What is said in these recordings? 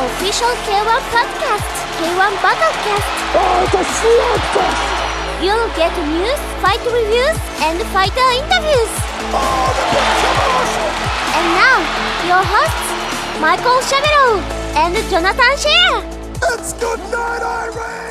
official K1 podcast, K1 Battlecast. Oh, slugfest! You'll get news, fight reviews, and fighter interviews. Oh, the best of awesome! And now, your hosts, Michael Schiavello and Jonathan Shea. It's good night, Irene!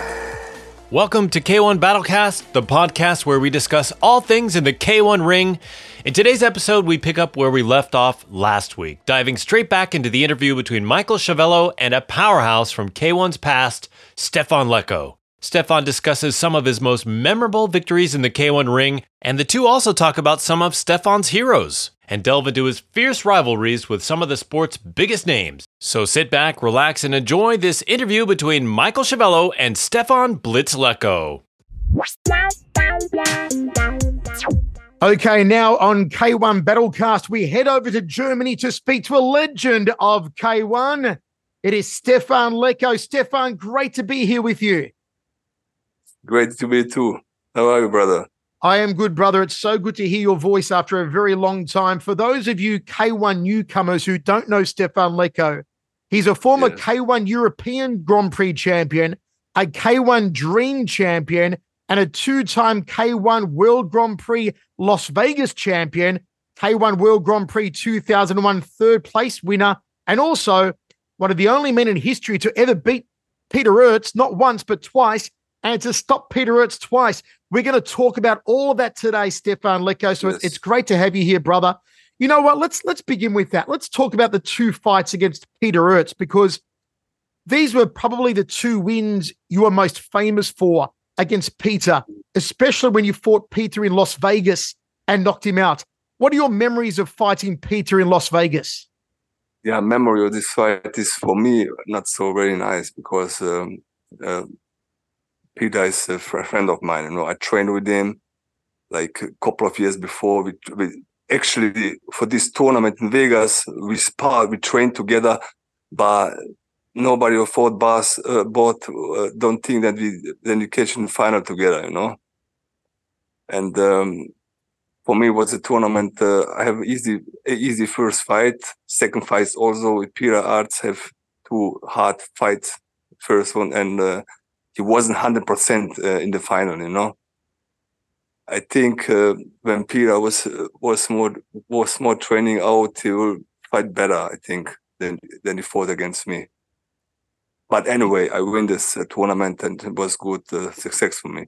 Welcome to K1 Battlecast, the podcast where we discuss all things in the K1 ring. In today's episode, we pick up where we left off last week, diving straight back into the interview between Michael Schiavello and a powerhouse from K1's past, Stefan Leko. Stefan discusses some of his most memorable victories in the K1 ring, and the two also talk about some of Stefan's heroes and delve into his fierce rivalries with some of the sport's biggest names. So sit back, relax, and enjoy this interview between Michael Schiavello and Stefan Blitz Leko. Okay, now on K1 Battlecast, we head over to Germany to speak to a legend of K1. It is Stefan Leko. Stefan, great to be here with you. Great to be too. How are you, brother? I am good, brother. It's so good to hear your voice after a very long time. For those of you K1 newcomers who don't know Stefan Leko, he's a former Yeah. K1 European Grand Prix champion, a K1 Dream champion, and a two time K1 World Grand Prix Las Vegas champion, K1 World Grand Prix 2001 third place winner, and also one of the only men in history to ever beat Peter Aerts, not once, but twice, and to stop Peter Aerts twice. We're going to talk about all of that today, Stefan Leko. So it's, Yes. it's great to have you here, brother. You know what? Let's let's begin with that. Let's talk about the two fights against Peter Aerts because these were probably the two wins you are most famous for against Peter, especially when you fought Peter in Las Vegas and knocked him out. What are your memories of fighting Peter in Las Vegas? Yeah, memory of this fight is for me not so very nice because um, uh, Peter is a fr- friend of mine. You know, I trained with him like a couple of years before. We, we actually for this tournament in Vegas, we sparred, we trained together, but nobody of both bars, uh, both uh, don't think that we then we catch in the final together. You know, and um, for me it was a tournament. Uh, I have easy, easy first fight. Second fight also with Peter Aerts have two hard fights. First one and uh, he wasn't hundred percent uh, in the final. You know. I think uh, when Peter was uh, was more was more training out, he will fight better. I think than than he fought against me. But anyway, I win this uh, tournament and it was good uh, success for me.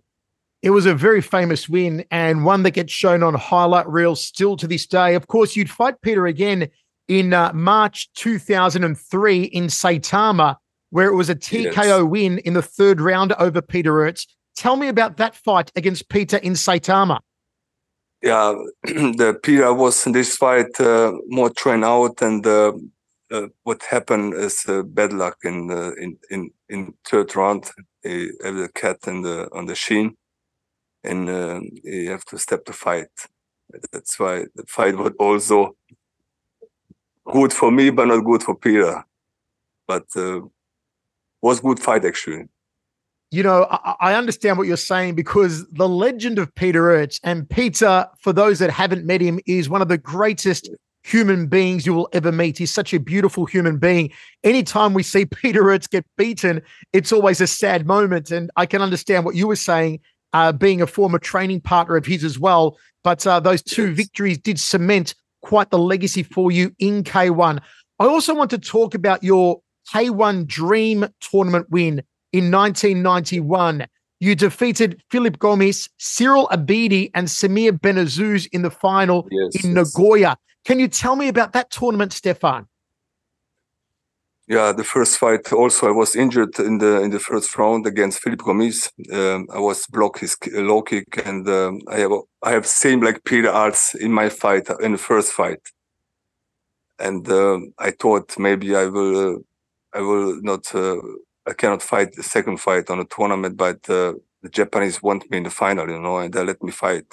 It was a very famous win and one that gets shown on highlight reels still to this day. Of course, you'd fight Peter again in uh, March 2003 in Saitama, where it was a TKO win in the third round over Peter Aerts. Tell me about that fight against Peter in Saitama. yeah, the Peter was in this fight uh, more trained out, and uh, uh, what happened is uh, bad luck in in in in third round. He had the cat in the on the shin, and uh, he have to step the fight. That's why the fight was also good for me, but not good for Peter. But uh, was good fight actually. you know, I, I understand what you're saying because the legend of Peter Aerts and Peter, for those that haven't met him, is one of the greatest human beings you will ever meet. He's such a beautiful human being. Anytime we see Peter Aerts get beaten, it's always a sad moment. And I can understand what you were saying, uh, being a former training partner of his as well. But uh, those two Yes. victories did cement quite the legacy for you in K1. I also want to talk about your K1 Dream tournament win in 1991. You defeated Philip Gomes, Cyril Abidi, and Samir Benazzouz in the final Yes, in yes. Nagoya. Can you tell me about that tournament, Stefan? Yeah, the first fight also I was injured in the in the first round against Philip Gomis. Um, I was blocked his low kick, and um, I have I have same like Peter Aerts in my fight in the first fight. And um, I thought maybe I will uh, I will not uh, I cannot fight the second fight on a tournament, but uh, the Japanese want me in the final, you know, and they let me fight.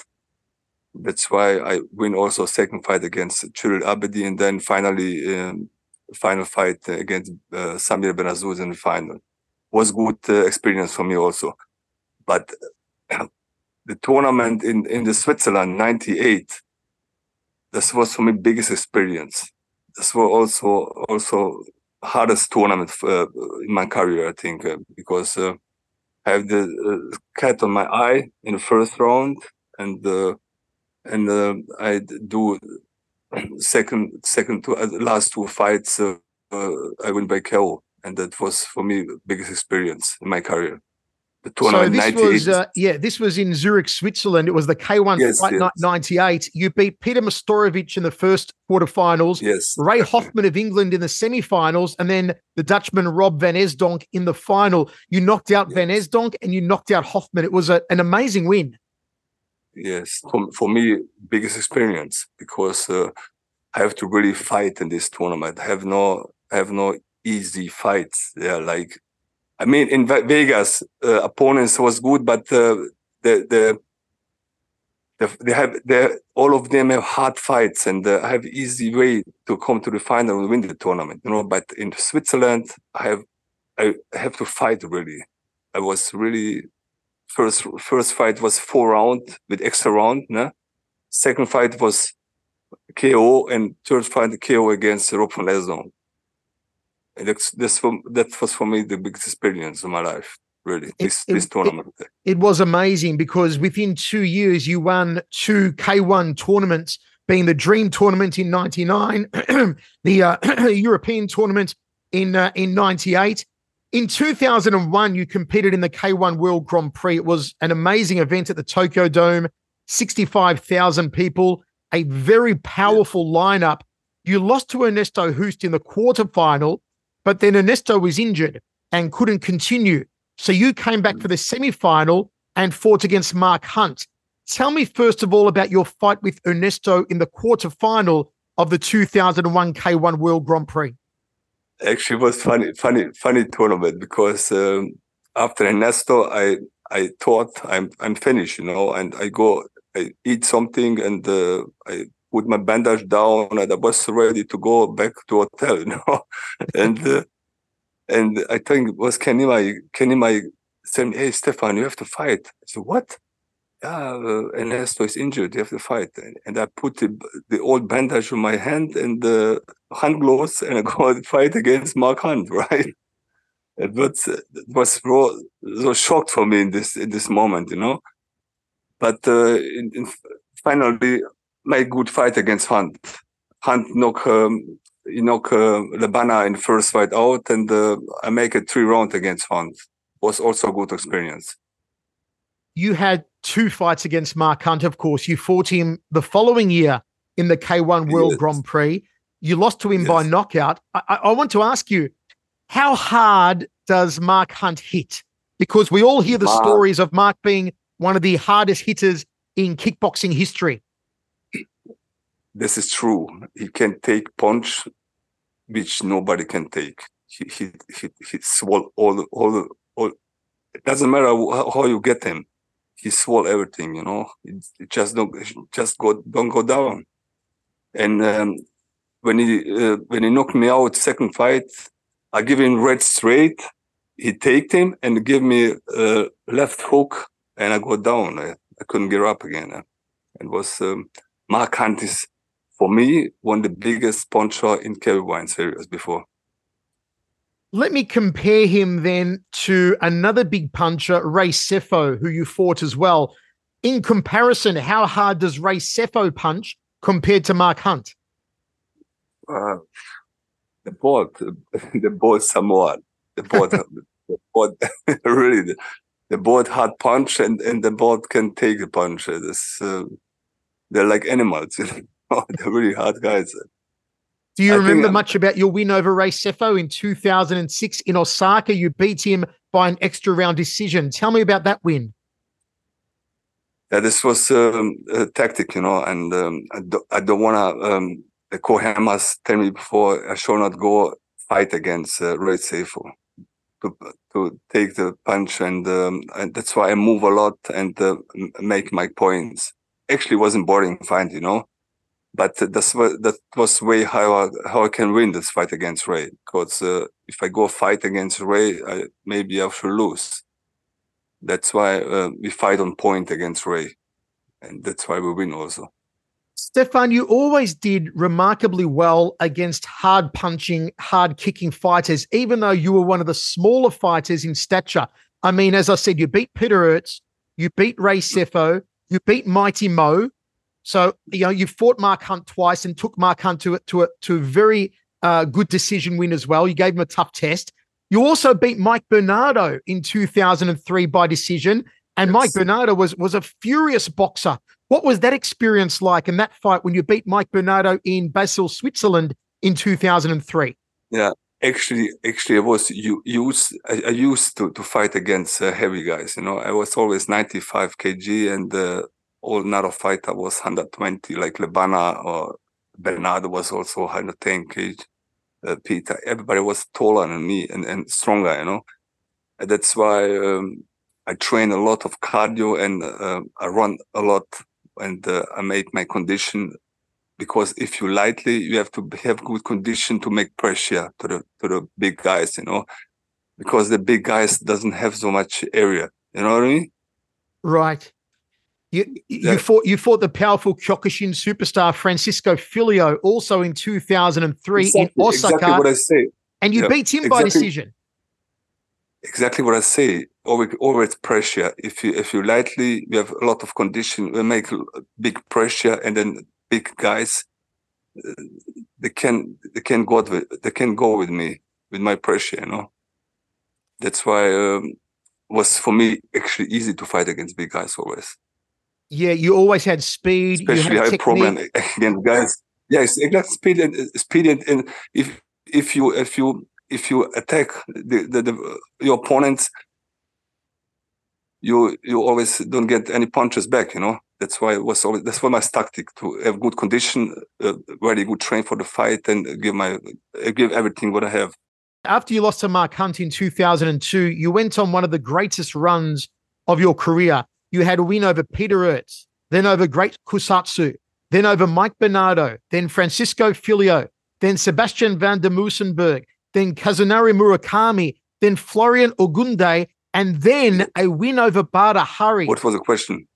That's why I win also second fight against Cyril Abidi, and then finally. Um, final fight against uh, Samir Benazzouz in the final. Was good uh, experience for me also. But the tournament in, in the Switzerland 98, this was for me biggest experience. This was also also hardest tournament uh, in my career, I think, uh, because uh, I have the cat on my eye in the first round, and and I do second second two last two fights. I win by KO, and that was for me biggest experience in my career the tournament. So this was uh, yeah, this was in Zurich, Switzerland. It was the K1 yes, Fight yes. 98. You beat Peter Majstorovic in the first quarterfinals. Yes. Ray Hoffman of England in the semifinals, and then the Dutchman Rob van Esdonk in the final. You knocked out yes. van Esdonk and you knocked out Hoffman. It was a, an amazing win. Yes, for, for me, biggest experience because uh, I have to really fight in this tournament. I have no, I have no easy fights. Yeah, like I mean, in Vegas, uh, opponents was good, but uh, the, the the they have they all of them have hard fights and uh, have easy way to come to the final and win the tournament. You know, but in Switzerland, I have I have to fight really. I was really first first fight was four round with extra round. No? Second fight was KO and third fight KO against Rob van Esdonk that's this that was for me the biggest experience of my life really this it, this tournament it, it, was amazing because within two years you won two k1 tournaments being the dream tournament in 99 the uh, european tournament in uh, in 98 in 2001 you competed in the k1 world grand prix. It was an amazing event at the tokyo dome 65000 people a very powerful yeah. lineup. You lost to ernesto hoost in the quarterfinal but then Ernesto was injured and couldn't continue. So you came back for the semi final and fought against Mark Hunt. Tell me, first of all, about your fight with Ernesto in the quarterfinal of the 2001 K1 World Grand Prix. Actually, it was funny, funny, funny tournament because um, after Ernesto, I I thought I'm I'm finished, you know, and I go I eat something and uh, I put my bandage down and I was ready to go back to hotel, you know. and uh, and I think it was Kenny my Kenny my said, Hey Stefan, you have to fight. I said, What? Yeah, uh, Ernesto is injured, you have to fight. And, and I put the, the old bandage on my hand and the hand gloves and I go fight against Mark Hunt, right? It was it was so shocked for me in this in this moment, you know. But uh, in, in, finally, make good fight against Hunt. Hunt knock um, you knock uh, Le Banner in first fight out, and uh, I make a three round against Hunt. Was also a good experience. You had two fights against Mark Hunt, of course. You fought him the following year in the K1 World yes. Grand Prix. You lost to him yes. by knockout. I, I want to ask you, how hard does Mark Hunt hit? Because we all hear the Mark. stories of Mark being one of the hardest hitters in kickboxing history this is true. He can take punch, which nobody can take. He he he, he swallow all all all. It doesn't matter how you get him. He swallow everything. You know. It, it just don't just go don't go down. And um, when he uh, when he knocked me out second fight, I give him red straight. He take him and give me a left hook, and I go down. I, I couldn't get up again. It was um, Mark Hunt is for me, one of the biggest sponsor in K1 series before. Let me compare him then to another big puncher, Ray Sefo, who you fought as well. In comparison, how hard does Ray Sefo punch compared to Mark Hunt? Uh, the board, the board somewhat. The board, the board really, the, the board hard punch and, and the board can take a punch. It's, uh, they're like animals. oh, they're really hard guys. Do you I remember much about your win over Ray Sefo in 2006 in Osaka? You beat him by an extra round decision. Tell me about that win. Yeah, this was um, a tactic, you know, and um, I, do, I don't want to. Um, the Kohemas tell me before I shall not go fight against uh, Ray Sefo to to take the punch, and um, and that's why I move a lot and uh, make my points. Actually, wasn't boring fight, you know but that's that was way how I, how I can win this fight against Ray. Because uh, if I go fight against Ray, I, maybe I should lose. That's why uh, we fight on point against Ray, and that's why we win also. Stefan, you always did remarkably well against hard punching, hard kicking fighters, even though you were one of the smaller fighters in stature. I mean, as I said, you beat Peter Aerts, you beat Ray Sefo, you beat Mighty Mo. So, you know, you fought Mark Hunt twice and took Mark Hunt to, to, a, to a very uh, good decision win as well. You gave him a tough test. You also beat Mike Bernardo in 2003 by decision. And yes. Mike Bernardo was, was a furious boxer what was that experience like in that fight when you beat Mike Bernardo in Basel, Switzerland in 2003? Yeah, actually, actually, I was you used I, I used to, to fight against uh, heavy guys. You know, I was always 95 kg, and uh, all another fighter was 120, like Le Banner or Bernardo was also 110 kg. Uh, Peter, everybody was taller than me and, and stronger. You know, and that's why um, I train a lot of cardio and uh, I run a lot and uh, I made my condition because if you lightly, you have to have good condition to make pressure to the to the big guys, you know, because the big guys doesn't have so much area. You know what I mean? Right. You you fought you fought the powerful Kyokushin superstar Francisco Filho also in 2003 exactly, in Osaka. Exactly what I say. And you yeah, beat him exactly, by decision. Exactly what I say always, always pressure. If you if you lightly, you have a lot of condition. We make big pressure, and then big guys, uh, they can they can go with they can go with me with my pressure. You know, that's why um, was for me actually easy to fight against big guys always. Yeah, you always had speed. Especially had I have problem against guys. Yes, exactly speed and speed and, and if if you if you if you attack the, the, the your opponents you you always don't get any punches back you know that's why it was always that's why my tactic to have good condition uh, very good train for the fight and give my uh, give everything what i have after you lost to mark hunt in 2002 you went on one of the greatest runs of your career you had a win over peter Aerts, then over great kusatsu then over mike bernardo then francisco Filho, then sebastian van der Moosenberg, then kazunari murakami then florian ogunde and then a win over Badr Hari. What was the question?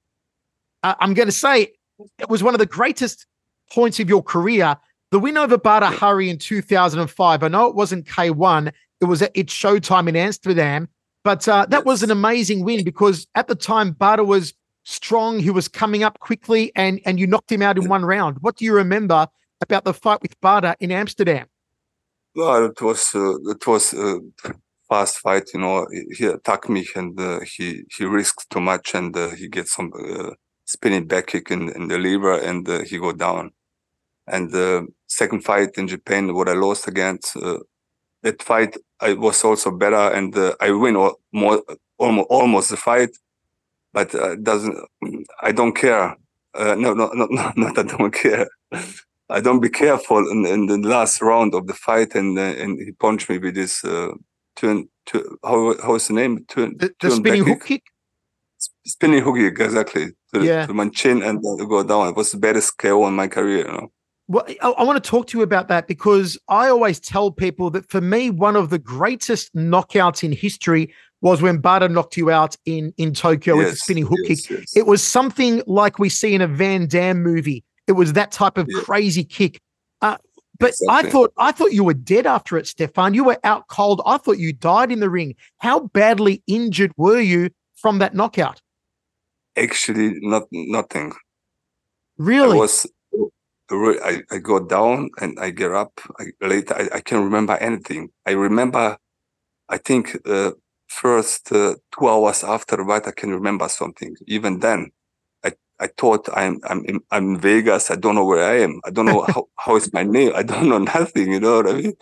Uh, I'm going to say it was one of the greatest points of your career. The win over Badr Hari in 2005. I know it wasn't K1, it was at its showtime in Amsterdam, but uh, that was an amazing win because at the time, Badr was strong. He was coming up quickly and, and you knocked him out in one round. What do you remember about the fight with Badr in Amsterdam? Well, it was uh, it was uh, fast fight, you know, he attacked me and uh, he he risks too much and uh, he gets some uh, spinning back kick in, in the liver and uh, he go down. And the second fight in Japan, what I lost against, uh, that fight I was also better and uh, I win all, more almost almost the fight, but uh, doesn't I don't care. Uh, no, no, no, no, not I don't care. I don't be careful in, in, the last round of the fight, and uh, and he punched me with this turn to how how's the name? Turn the, the spinning hook kick. Spinning hook kick, exactly. To, yeah. to my chin and then go down. It was the best KO in my career, you know. Well, I, I, want to talk to you about that because I always tell people that for me, one of the greatest knockouts in history was when Badr knocked you out in in Tokyo yes, with the spinning hook yes, kick. Yes. It was something like we see in a Van Damme movie. It was that type of crazy kick. Uh, but exactly. I thought I thought you were dead after it, Stefan. You were out cold. I thought you died in the ring. How badly injured were you from that knockout? Actually, not nothing. Really? I was I, I go down and I get up. I, later, I, I can't remember anything. I remember, I think, uh, first uh, two hours after fight, I can remember something. Even then, I I thought I'm I'm in, I'm in Vegas. I don't know where I am. I don't know how, how is my name. I don't know nothing. You know what I mean?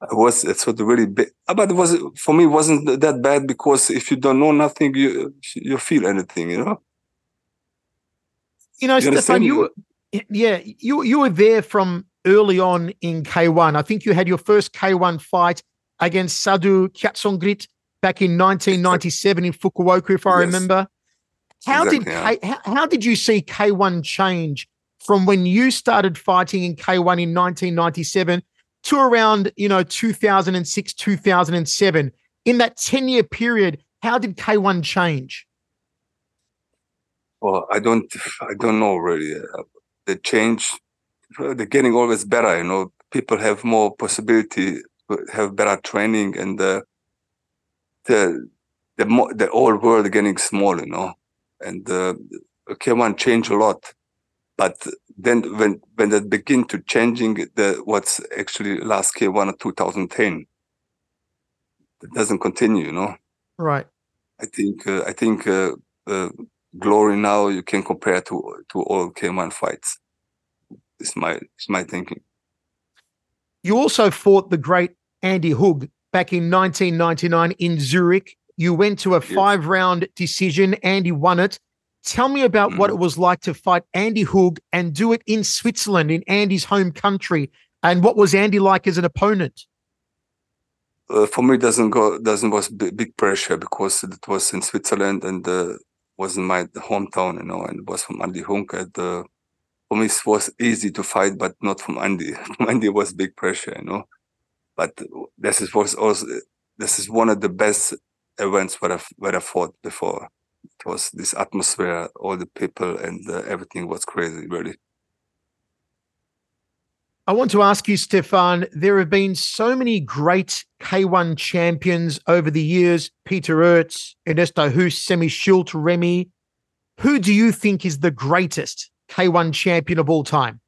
I was it's sort of really big, uh, but it was for me it wasn't that bad because if you don't know nothing, you you feel anything. You know. You know, you Stefan, you yeah, you you were there from early on in K1. I think you had your first K1 fight against Sadau Kiatsongrit back in 1997 in Fukuoka, if I yes. remember. How exactly, did K, how, how did you see K1 change from when you started fighting in K1 in 1997 to around, you know, 2006, 2007? In that 10 year period, how did K1 change? Well, I don't, I don't know really. Uh, The change, they're getting always better. You know, people have more possibility, have better training, and the the the more, the whole world getting small. You know, and uh, K1 changed a lot, but then when when they begin to changing the what's actually last K1 2010, it doesn't continue. You know, right? I think uh, I think uh, uh, glory now you can compare to to all K1 fights. It's my it's my thinking. You also fought the great Andy Hug back in 1999 in Zurich. You went to a five round decision. Andy won it. Tell me about mm. what it was like to fight Andy Hug and do it in Switzerland, in Andy's home country. And what was Andy like as an opponent? Uh, for me, doesn't go doesn't was big pressure because it was in Switzerland and uh, was in my hometown, you know, and it was from Andy Hug. And, uh, for me, it was easy to fight, but not from Andy. from Andy was big pressure, you know. But this is was also this is one of the best events where I where I fought before. It was this atmosphere, all the people, and uh, everything was crazy, really. I want to ask you, Stefan. There have been so many great K1 champions over the years Peter Aerts, Ernesto Hoost, Semmy Schilt, Remy. Who do you think is the greatest K1 champion of all time?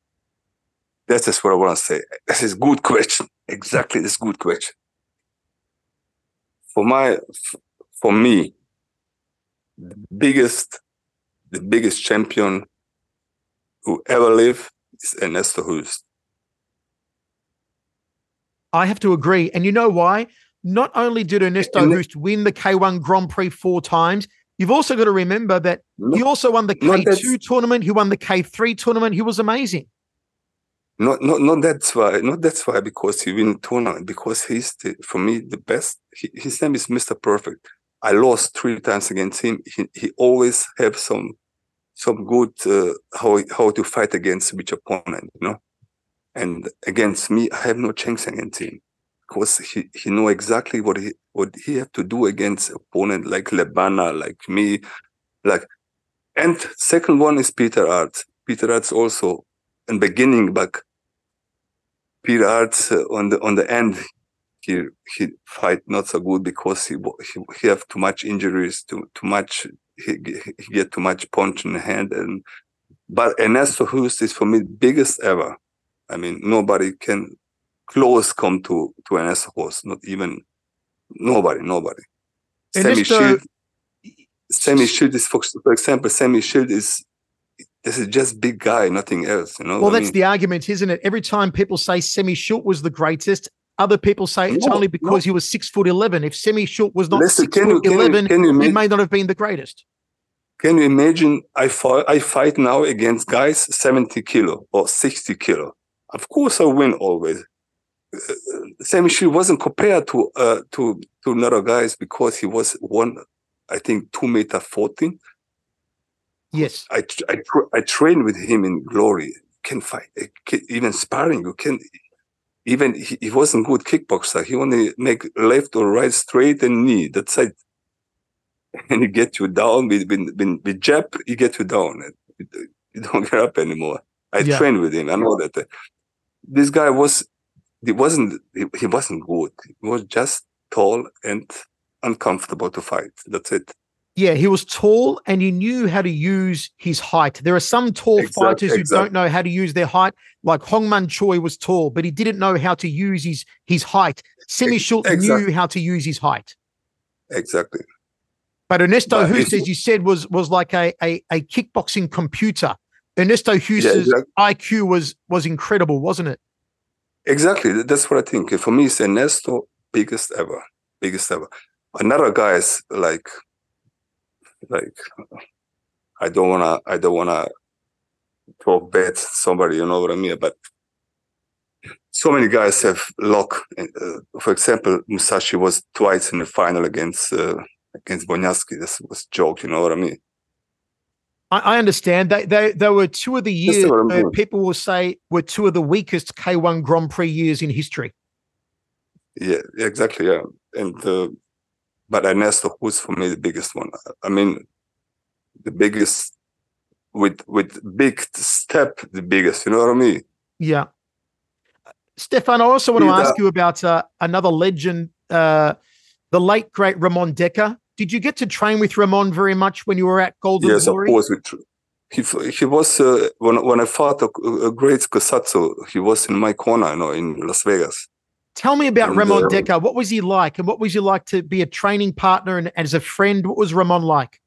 That is what I want to say. This is good question. Exactly, this good question. For my, for me, the biggest, the biggest champion who ever lived is Ernesto Hoost. I have to agree. And you know why? Not only did Ernesto Hoost win the K1 Grand Prix four times, you've also got to remember that he also won the K2 tournament, he won the K3 tournament. He was amazing. Not, not, not that's why. Not that's why because he win tournament. Because he's the, for me the best. He, his name is Mister Perfect. I lost three times against him. He, he always have some some good uh, how how to fight against which opponent, you know. And against me, I have no chance against him because he, he know exactly what he what he have to do against opponent like Le Banner, like me, like. And second one is Peter Aerts. Peter Aerts also in beginning, but Peter Aerts uh, on the on the end he he fight not so good because he he, he have too much injuries, too too much he, he get too much punch in the hand and but Ernesto Hoost is for me biggest ever. I mean nobody can close come to to an S horse. not even nobody, nobody. Semmy Schilt, Semmy Schilt is for, for example, Semmy Schilt is this is just big guy, nothing else. You know. Well, that's mean? the argument, isn't it? Every time people say Semmy Schilt was the greatest, other people say it's no, only because no. he was six foot eleven. If Semmy Schilt was not Listen, six foot you, eleven, you, you he may not have been the greatest. Can you imagine? I fight. I fight now against guys seventy kilo or sixty kilo. Of course, I win always. Semmy Schilt wasn't compared to uh, to to another guys because he was one, I think, two meter fourteen. Yes, I I, I train with him in glory. Can fight even sparring. You can even he, he wasn't good kickboxer. He only make left or right, straight and knee. That's it. And he get you down with with, with, with jab. He get you down. You don't get up anymore. I yeah. train with him. I know that. This guy was he wasn't he, wasn't good. He was just tall and uncomfortable to fight. That's it. Yeah, he was tall and he knew how to use his height. There are some tall exactly, fighters who exactly. don't know how to use their height. Like Hong Man Choi was tall, but he didn't know how to use his his height. Semmy Schilt exactly. knew how to use his height. Exactly. But Ernesto Hoost, as you said, was was like a, a, a kickboxing computer. Ernesto Hoost's yeah, IQ was was incredible, wasn't it? Exactly. That's what I think. For me, it's Ernesto biggest ever, biggest ever. Another guys like like I don't wanna I don't wanna talk bad somebody, you know what I mean? But so many guys have luck. Uh, for example, Musashi was twice in the final against uh, against Bonjasky. This was joke, you know what I mean? I, I understand. They, they they were two of the years I people will say were two of the weakest K1 Grand Prix years in history. Yeah, exactly. Yeah, and uh, but Ernesto was for me the biggest one. I mean, the biggest with with big step the biggest. You know what I mean? Yeah. Stefan, I also want to Yeah. ask you about uh, another legend, uh, the late great Ramon Dekker. Did you get to train with Ramon very much when you were at Golden yes, Glory? of course. He he was uh, when when I fought a, a great Kusatsu, he was in my corner, you know, in Las Vegas. Tell me about And, Ramon uh, Dekker. What was he like? And what was he like to be a training partner and as a friend? What was Ramon like?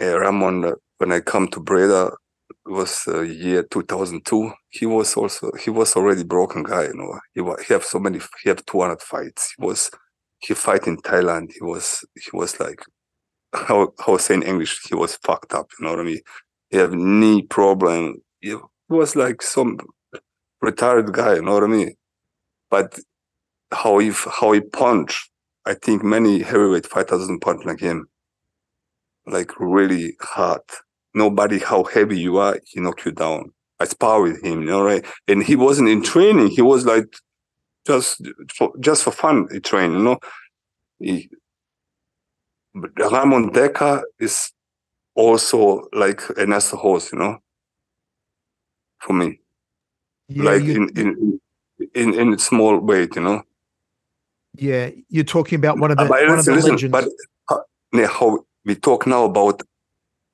uh, Ramon, uh, when I come to Breda, it was uh, year 2002. He was also he was already broken guy. You know, he he have so many. He have 200 fights. He was he fight in Thailand. He was he was like how how say in English. He was fucked up. You know what I mean? He have knee problem. He was like some retired guy. You know what I mean? But how he how he punch. I think many heavyweight fighters doesn't punch like him like really hard. Nobody, how heavy you are, he knock you down. I spar with him, you know, right? And he wasn't in training. He was like just for just for fun. He trained, you know. He, Ramon Dekker is also like an as horse, you know. For me, Yeah, like you, in, in in in small weight, you know. yeah, you're talking about one of the, but one of the listen, legends. but uh, how we talk now about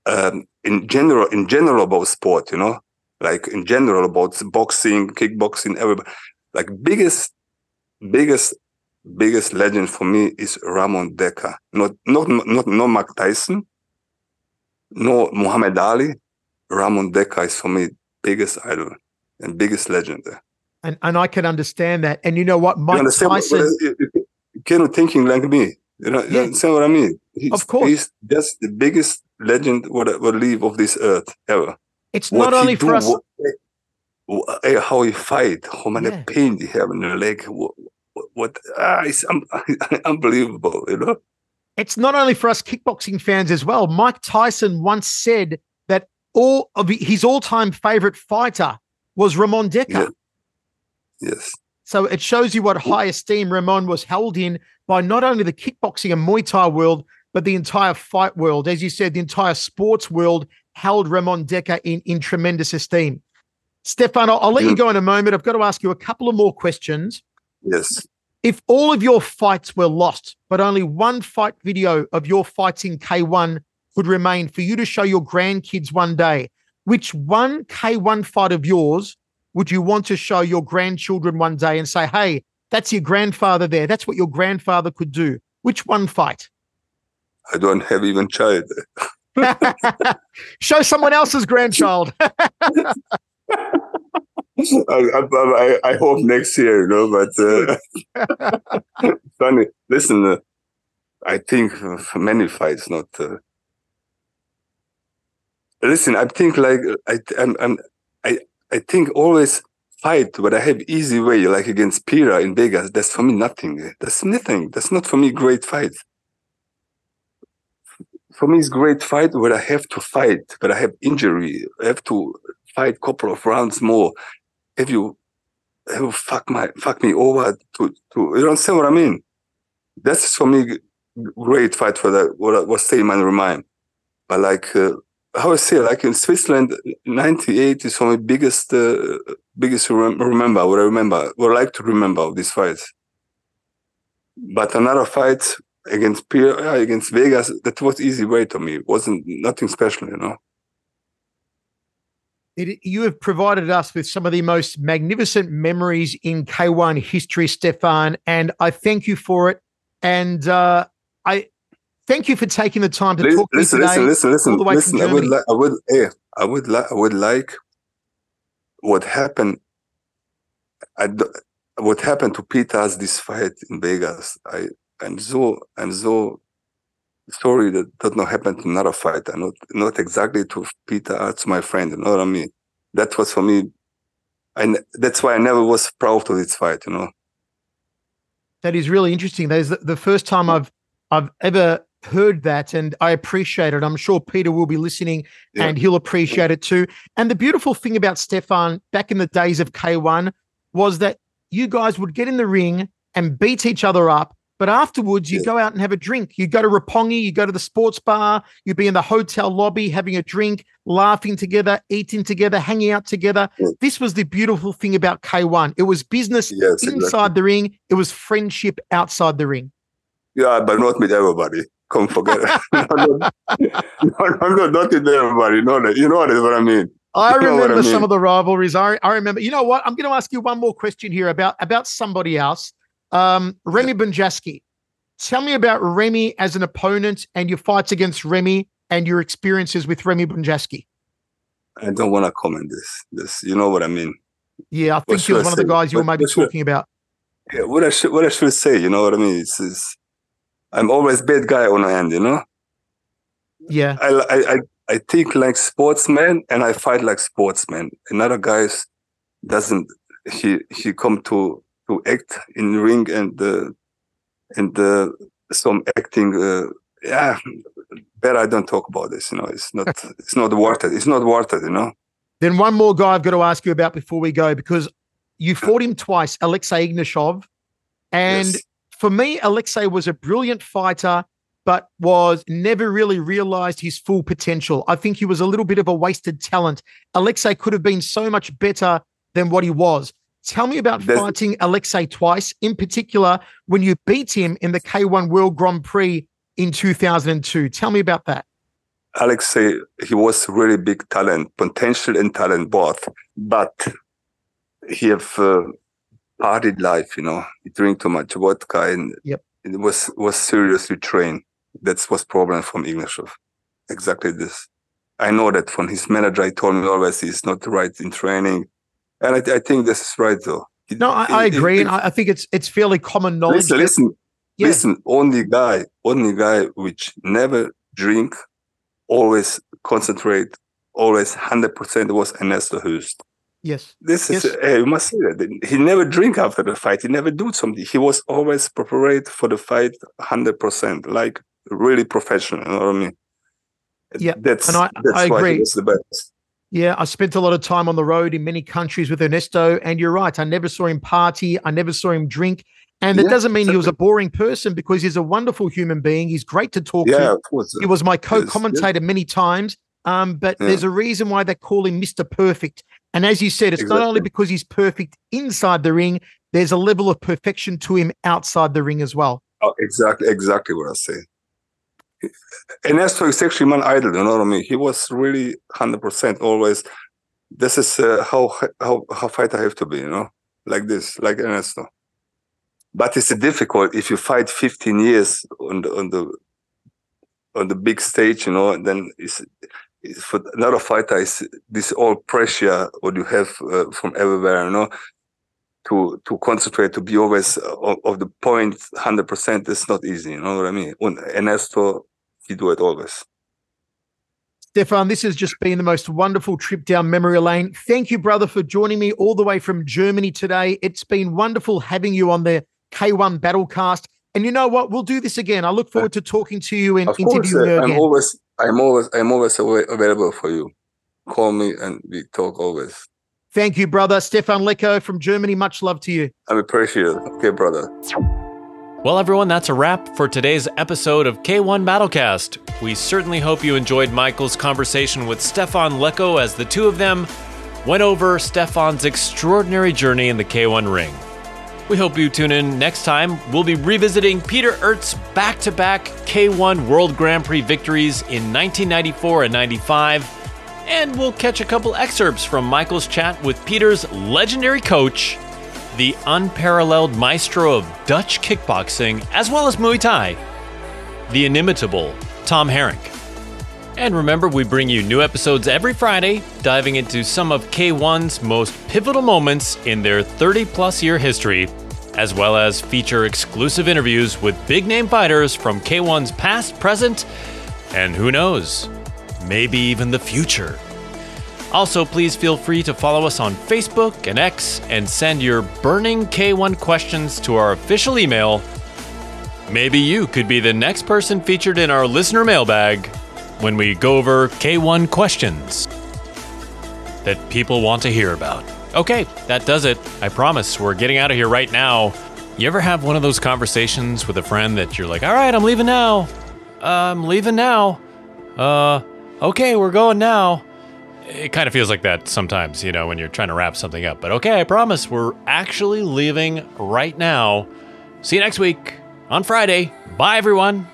um, in general, in general about sport, you know, like in general about boxing, kickboxing, everybody. Like biggest, biggest, biggest legend for me is Ramon Dekker. Not not not no Mike Tyson, no Muhammad Ali. Ramon Dekker is for me biggest idol and biggest legend. and, and I can understand that. And you know what? You Mike what- Tyson, what- you- you- you cannot thinking like me. You know, yeah. you understand what I mean? He's, Of course. he's just the biggest legend what will leave of this earth ever. it's What not only do, for us. what- eh, how he fight, how many Yeah. pain he have in the leg. What, ah, it's un- unbelievable, you know. it's not only for us kickboxing fans as well. Mike Tyson once said that all of his all-time favorite fighter was Ramon Dekker. Yeah. Yes, So it shows you what high esteem Ramon was held in by not only the kickboxing and Muay Thai world, but the entire fight world. As you said, the entire sports world held Ramon Dekker in, in tremendous esteem. Stefan, I'll, I'll let you go in a moment. I've got to ask you a couple of more questions. Yes. If all of your fights were lost, but only one fight video of your fights in K1 could remain for you to show your grandkids one day, which one K1 fight of yours would you want to show your grandchildren one day and say, hey, that's your grandfather there. That's what your grandfather could do. Which one fight? I don't have even child. show someone else's grandchild. I, I, I, hope next year, you know. But uh, funny. Listen, uh, I think many fights not. Uh, listen, I think like I, I'm, I'm, I, I think always fight, but I have easy way like against Pira in Vegas. That's for me nothing. That's nothing. That's not for me great fight. For me, it's great fight where I have to fight, but I have injury. I have to fight couple of rounds more if you if you fuck my fuck me over to to you understand what I mean? That's for me great fight for that what was saying in my mind. But like uh, how I say like in Switzerland, ninety eight is for me biggest uh, biggest rem- remember what I remember what I like to remember of these fights. But another fight against Pierre uh, against Vegas that was easy way to me. Wasn't nothing special, you know. It, you have provided us with some of the most magnificent memories in K1 history, Stefan, and I thank you for it. And uh, I thank you for taking the time to Listen, talk to me listen, today. listen, listen, listen, all the way listen. I would like, I would, eh, I would like, I would like what happened. I, d- what happened to Peter's this fight in Vegas. I, I'm so, I'm so sorry that does not happen to another fighter. Not, not exactly to Peter. That's my friend. You know what I mean? That was for me. And that's why I never was proud of this fight. You know. That is really interesting. That is the, the first time I've I've ever heard that, and I appreciate it. I'm sure Peter will be listening, Yeah. and he'll appreciate it too. And the beautiful thing about Stefan back in the days of K1 was that you guys would get in the ring and beat each other up, But afterwards, you Yeah. go out and have a drink. You go to Roppongi, you go to the sports bar, you'd be in the hotel lobby having a drink, laughing together, eating together, hanging out together. Yeah. This was the beautiful thing about K1. It was business Yes, inside exactly. the ring, it was friendship outside the ring. Yeah, but not with everybody. Come forget it. no, no, no, no, no, not with everybody. No, you know what I mean. I You what I remember some of the rivalries. I, I remember. You know what? I'm going to ask you one more question here about about somebody else. Um, Remy Bonjasky. Tell me about Remy as an opponent and your fights against Remy and your experiences with Remy Bonjasky. I don't want to comment this. This, you know what I mean. Yeah, I think he was should I one of the guys you were What- maybe what should talking about. Yeah, what I should, what I should say, you know what I mean. It's, it's I'm always bad guy on the end, you know. Yeah, I, I, I, I think like sportsman and I fight like sportsman. Another guys doesn't he he come to to act in ring and uh, and uh, some acting. Uh, yeah, better I don't talk about this. You know, it's not it's not worth it. It's not worth it. You know. Then one more guy I've got to ask you about before we go because you fought him twice, Alexei Ignashov. And Yes. for me, Alexei was a brilliant fighter, but was never really realized his full potential. I think he was a little bit of a wasted talent. Alexei could have been so much better than what he was. Tell me about There's- fighting Alexei twice, in particular when you beat him in the K1 World Grand Prix in 2002. Tell me about that. Alexei, he was really big talent, potential and talent both, but he have uh, partied life, you know. He drink too much vodka and Yep. it was was seriously trained. That was problem from Ignashov. Exactly this. I know that from his manager. He told me always he's not right in training, and I, I think this is right though. No, I, I agree, and I, think it's it's fairly common knowledge. listen, that- listen, Yeah. listen. Only guy, only guy which never drink, always concentrate, always hundred percent was Ernesto Hoost. Yes. This is Yes. hey, you must say that he never drink after the fight. He never do something. He was always prepared for the fight hundred percent, like really professional. You know what I mean? Yeah, that's and I- that's I why agree. he was the best. Yeah, I spent a lot of time on the road in many countries with Ernesto, and you're right. I never saw him party. I never saw him drink. And that Yeah, doesn't mean he was a boring person because he's a wonderful human being. He's great to talk Yeah, to. of course. He was my co-commentator many times. Um, but Yeah. there's a reason why they call him Mr. Perfect. And as you said, it's not only because he's perfect inside the ring, there's a level of perfection to him outside the ring as well. Oh, exactly, exactly what I say. Ernesto is actually my idol. You know what I mean? He was really hundred percent always. This is uh, how how how fighter have to be. You know, like this, like Ernesto. But it's difficult if you fight 15 years on the on the on the big stage. You know, then it's, it's for another fighter. Is this all pressure what you have uh, from everywhere? You know, to to concentrate to be always uh, of, of the point 100% is not easy you know what i mean and ernesto he do it always Stefan, this has just been the most wonderful trip down memory lane. Thank you, brother, for joining me all the way from Germany today. It's been wonderful having you on the K1 Battlecast. And you know what? We'll do this again. I look forward to talking to you and of course interviewing uh, you i'm always i'm always i'm always available for you call me and we talk always Thank you, brother. Stefan Leko from Germany. Much love to you. i appreciate it okay brother Well, everyone, that's a wrap for today's episode of K1 Battlecast. We certainly hope you enjoyed Michael's conversation with Stefan Leko as the two of them went over Stefan's extraordinary journey in the K1 ring. We hope you tune in next time. We'll be revisiting Peter Aerts's back to back K1 World Grand Prix victories in 1994 and 95. And we'll catch a couple excerpts from Michael's chat with Peter's legendary coach, the unparalleled maestro of Dutch kickboxing as well as Muay Thai, the inimitable Tom Harinck. And remember, we bring you new episodes every Friday, diving into some of K1's most pivotal moments in their 30 plus year history, as well as feature exclusive interviews with big name fighters from K1's past, present, and who knows, maybe even the future. Also, please feel free to follow us on Facebook and X and send your burning K1 questions to our official email. Maybe you could be the next person featured in our listener mailbag when we go over K1 questions that people want to hear about. Okay, that does it. I promise we're getting out of here right now. You ever have one of those conversations with a friend that you're like, all right, I'm leaving now. Uh, I'm leaving now. Uh, okay, we're going now. It kind of feels like that sometimes, you know, when you're trying to wrap something up. But okay, I promise we're actually leaving right now. See you next week on Friday. Bye, everyone.